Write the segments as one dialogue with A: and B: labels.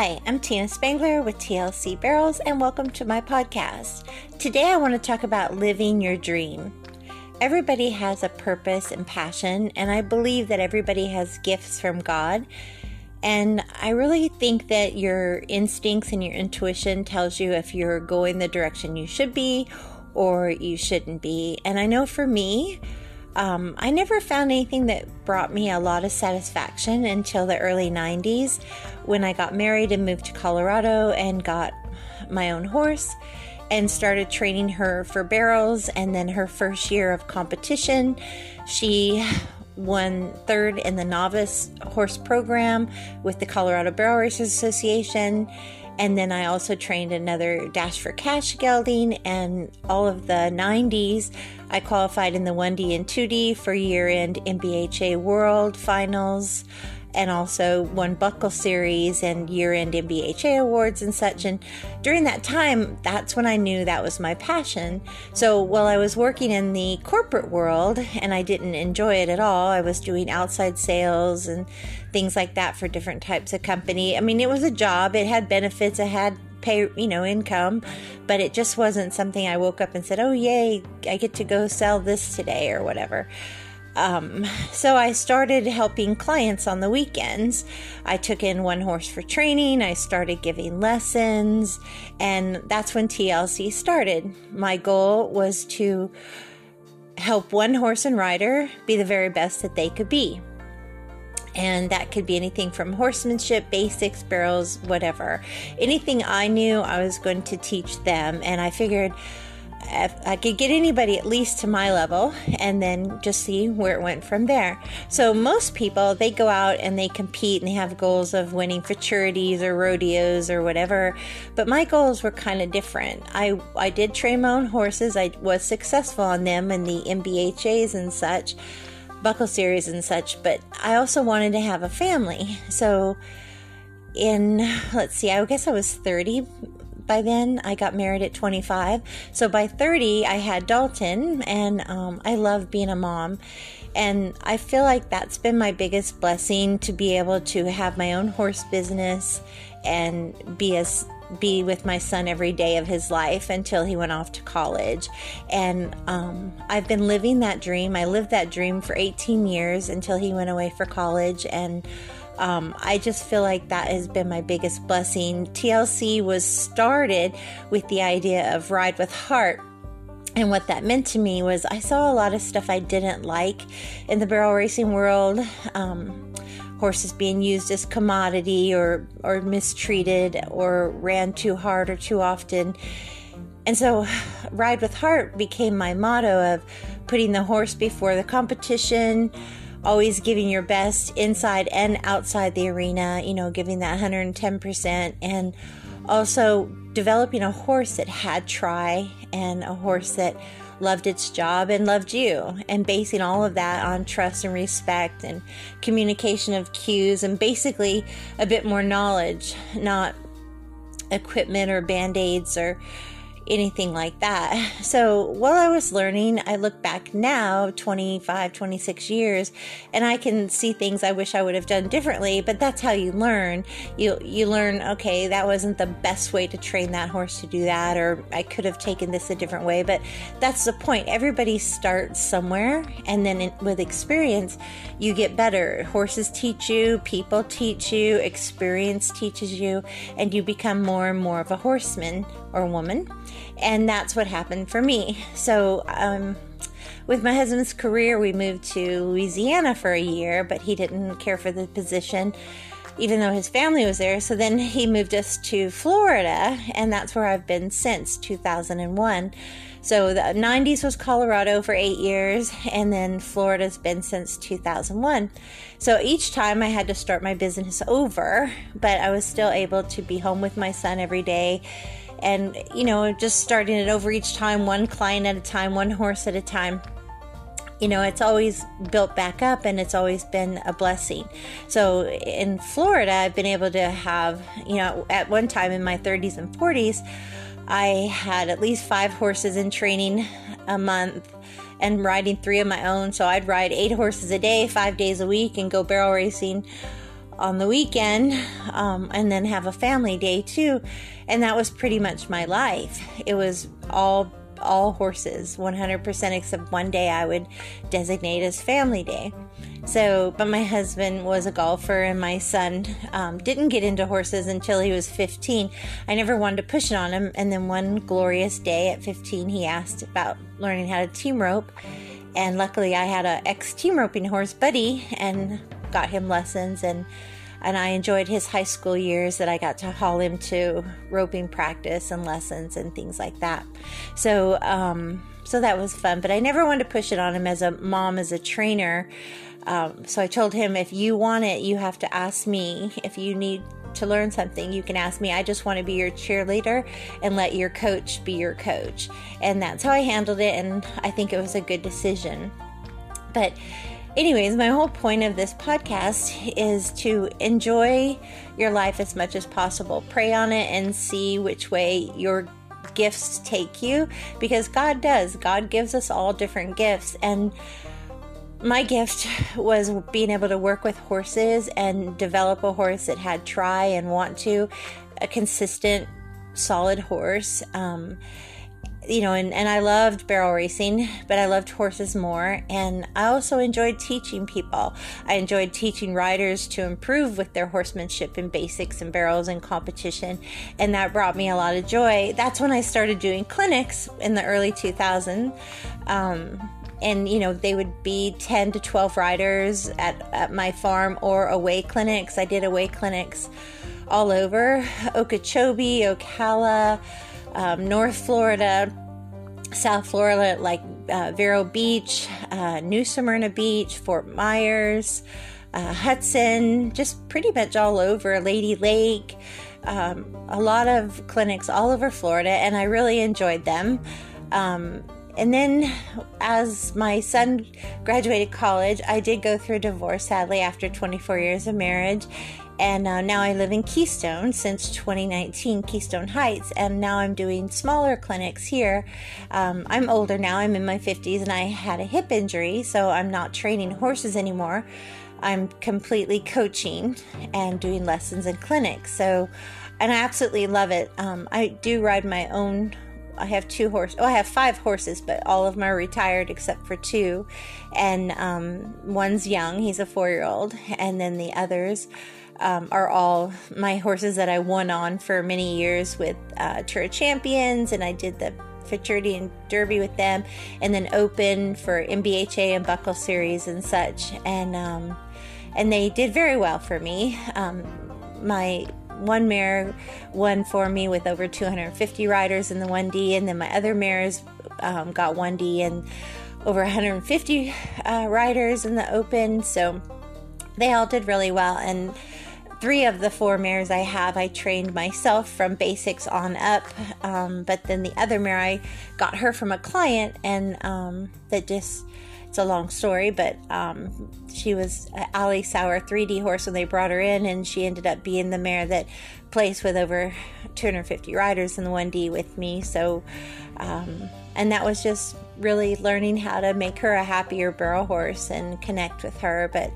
A: Hi, I'm Tina Spangler with TLC Barrels, and welcome to my podcast. Today, I want to talk about living your dream. Everybody has a purpose and passion, and I believe that everybody has gifts from God. And I really think that your instincts and your intuition tells you if you're going the direction you should be or you shouldn't be. And I know for me, um, I never found anything that brought me a lot of satisfaction until the early 90s when I got married and moved to Colorado and got my own horse and started training her for barrels. And then her first year of competition, she won third in the novice horse program with the Colorado Barrel Racers Association. And then I also trained another Dash for Cash gelding and all of the 90s. I qualified in the 1D and 2D for year end NBHA World Finals and also won Buckle Series and year end NBHA awards and such. And during that time, that's when I knew that was my passion. So while I was working in the corporate world and I didn't enjoy it at all, I was doing outside sales and things like that for different types of company. I mean, it was a job, it had benefits, it had pay you know income but it just wasn't something i woke up and said oh yay i get to go sell this today or whatever um, so I started helping clients on the weekends. I took in one horse for training, I started giving lessons, and that's when TLC started. My goal was to help one horse and rider be the very best that they could be. And that could be anything from horsemanship, basics, barrels, whatever. Anything I knew, I was going to teach them. And I figured, if I could get anybody at least to my level and then just see where it went from there. So most people they go out and they compete and they have goals of winning futurities or rodeos or whatever. But my goals were kind of different. I I did train my own horses. I was successful on them and the NBHAs and such, buckle series and such, but I also wanted to have a family. So in let's see, I guess I was 30 by then. I got married at 25. So by 30, I had Dalton, and um, I love being a mom. And I feel like that's been my biggest blessing to be able to have my own horse business and be as be with my son every day of his life until he went off to college. And um, I've been living that dream. I lived that dream for 18 years until he went away for college. And um, I just feel like that has been my biggest blessing. TLC was started with the idea of Ride with Heart. And what that meant to me was I saw a lot of stuff I didn't like in the barrel racing world. Um, horses being used as commodity or, or mistreated or ran too hard or too often. And so, Ride with Heart became my motto of putting the horse before the competition, always giving your best inside and outside the arena, you know, giving that 110%, and also developing a horse that had try and a horse that loved its job and loved you, and basing all of that on trust and respect and communication of cues, and basically a bit more knowledge, not equipment or band aids or anything like that. So while I was learning, I look back now, 25, 26 years, and I can see things I wish I would have done differently, but that's how you learn. You you learn, okay, that wasn't the best way to train that horse to do that or I could have taken this a different way, but that's the point. Everybody starts somewhere and then in, with experience, you get better. Horses teach you, people teach you, experience teaches you, and you become more and more of a horseman or woman. And that's what happened for me. So, um, with my husband's career, we moved to Louisiana for a year, but he didn't care for the position, even though his family was there. So then he moved us to Florida, and that's where I've been since 2001. So the 90s was Colorado for eight years, and then Florida's been since 2001. So each time I had to start my business over, but I was still able to be home with my son every day and you know just starting it over each time one client at a time one horse at a time you know it's always built back up and it's always been a blessing so in florida i've been able to have you know at one time in my 30s and 40s i had at least five horses in training a month and riding three of my own so i'd ride eight horses a day five days a week and go barrel racing on the weekend um, and then have a family day too. And that was pretty much my life. It was all all horses 100% except one day I would designate as family day. So, but my husband was a golfer, and my son um, didn't get into horses until he was 15. I never wanted to push it on him. And then one glorious day at 15, he asked about learning how to team rope. And luckily, I had a ex team roping horse buddy and got him lessons. And and I enjoyed his high school years that I got to haul him to roping practice and lessons and things like that. So, um, so that was fun. But I never wanted to push it on him as a mom, as a trainer. Um, so I told him, if you want it, you have to ask me. If you need to learn something, you can ask me. I just want to be your cheerleader and let your coach be your coach. And that's how I handled it. And I think it was a good decision. But, anyways, my whole point of this podcast is to enjoy your life as much as possible. Pray on it and see which way your gifts take you because God does. God gives us all different gifts. And my gift was being able to work with horses and develop a horse that had try and want to, a consistent, solid horse. Um, you know, and, and I loved barrel racing, but I loved horses more. And I also enjoyed teaching people. I enjoyed teaching riders to improve with their horsemanship and basics and barrels and competition. And that brought me a lot of joy. That's when I started doing clinics in the early 2000s. Um, and you know they would be 10 to 12 riders at, at my farm or away clinics i did away clinics all over. Okeechobee ocala um, north florida south florida like uh, vero beach uh, new smyrna beach fort myers uh, hudson just pretty much all over lady lake um, a lot of clinics all over florida and i really enjoyed them. Um, and then, as my son graduated college, I did go through a divorce, sadly, after 24 years of marriage. And uh, now I live in Keystone since 2019, Keystone Heights. And now I'm doing smaller clinics here. Um, I'm older now, I'm in my 50s, and I had a hip injury, so I'm not training horses anymore. I'm completely coaching and doing lessons in clinics. So, and I absolutely love it. Um, I do ride my own I have two horses. Oh, I have five horses, but all of them are retired except for two. And um, one's young, he's a four year old. And then the others um, are all my horses that I won on for many years with uh, Tour Champions. And I did the Futurity and Derby with them. And then Open for NBHA and Buckle Series and such. And, um, and they did very well for me. Um, my one mare won for me with over 250 riders in the 1D, and then my other mares um, got 1D and over 150 uh, riders in the Open. So they all did really well. And three of the four mares I have, I trained myself from basics on up. Um, but then the other mare, I got her from a client, and um, that just it's a long story, but um, she was Ali Sauer 3D horse when they brought her in, and she ended up being the mare that placed with over 250 riders in the 1D with me. So, um, and that was just really learning how to make her a happier barrel horse and connect with her. But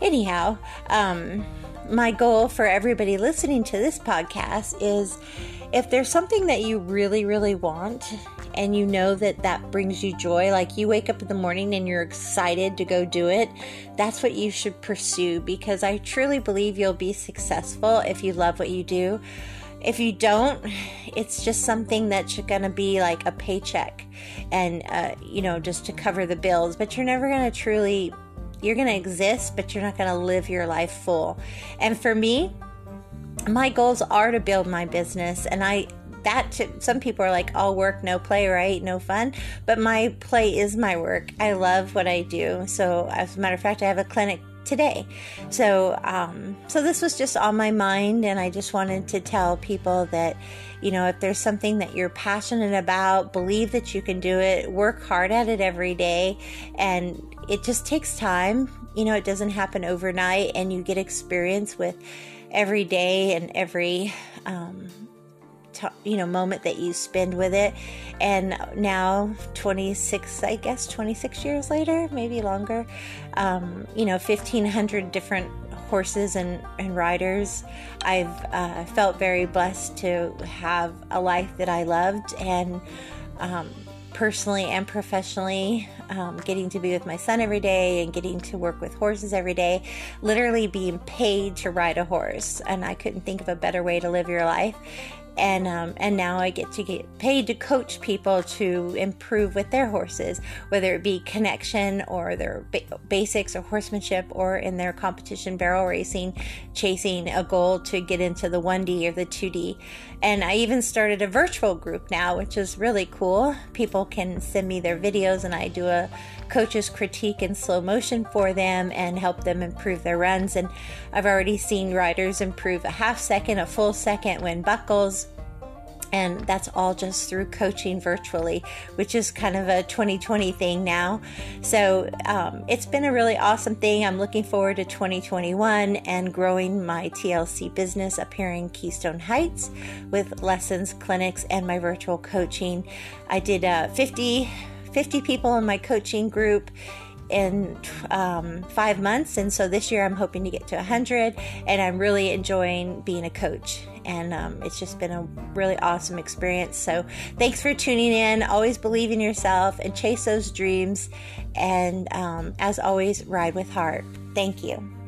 A: anyhow, um, my goal for everybody listening to this podcast is if there's something that you really, really want and you know that that brings you joy, like you wake up in the morning and you're excited to go do it, that's what you should pursue because I truly believe you'll be successful if you love what you do. If you don't, it's just something that's going to be like a paycheck and, uh, you know, just to cover the bills, but you're never going to truly, you're going to exist, but you're not going to live your life full. And for me, my goals are to build my business and I that to, some people are like all work no play right? No fun. But my play is my work. I love what i do. So as a matter of fact i have a clinic today. So um, so this was just on my mind and i just wanted to tell people that you know if there's something that you're passionate about believe that you can do it work hard at it every day and it just takes time. You know it doesn't happen overnight and you get experience with every day and every um, you know moment that you spend with it and now 26 i guess 26 years later maybe longer um, you know 1500 different horses and, and riders. I've uh, felt very blessed to have a life that I loved and um, personally and professionally, um, getting to be with my son every day and getting to work with horses every day, literally being paid to ride a horse. And I couldn't think of a better way to live your life and um, and now I get to get paid to coach people to improve with their horses, whether it be connection or their ba- basics or horsemanship, or in their competition barrel racing, chasing a goal to get into the 1D or the 2D. And I even started a virtual group now, which is really cool. People can send me their videos, and I do a coach's critique in slow motion for them and help them improve their runs. And I've already seen riders improve a half second, a full second when buckles and that's all just through coaching virtually, which is kind of a 2020 thing now. So um, it's been a really awesome thing. I'm looking forward to 2021 and growing my TLC business up here in Keystone Heights with lessons, clinics, and my virtual coaching. I did uh, 50, 50 people in my coaching group in um, five months. And so this year I'm hoping to get to 100. And I'm really enjoying being a coach. And um, it's just been a really awesome experience. So thanks for tuning in. Always believe in yourself and chase those dreams. And um, as always, ride with heart. Thank you.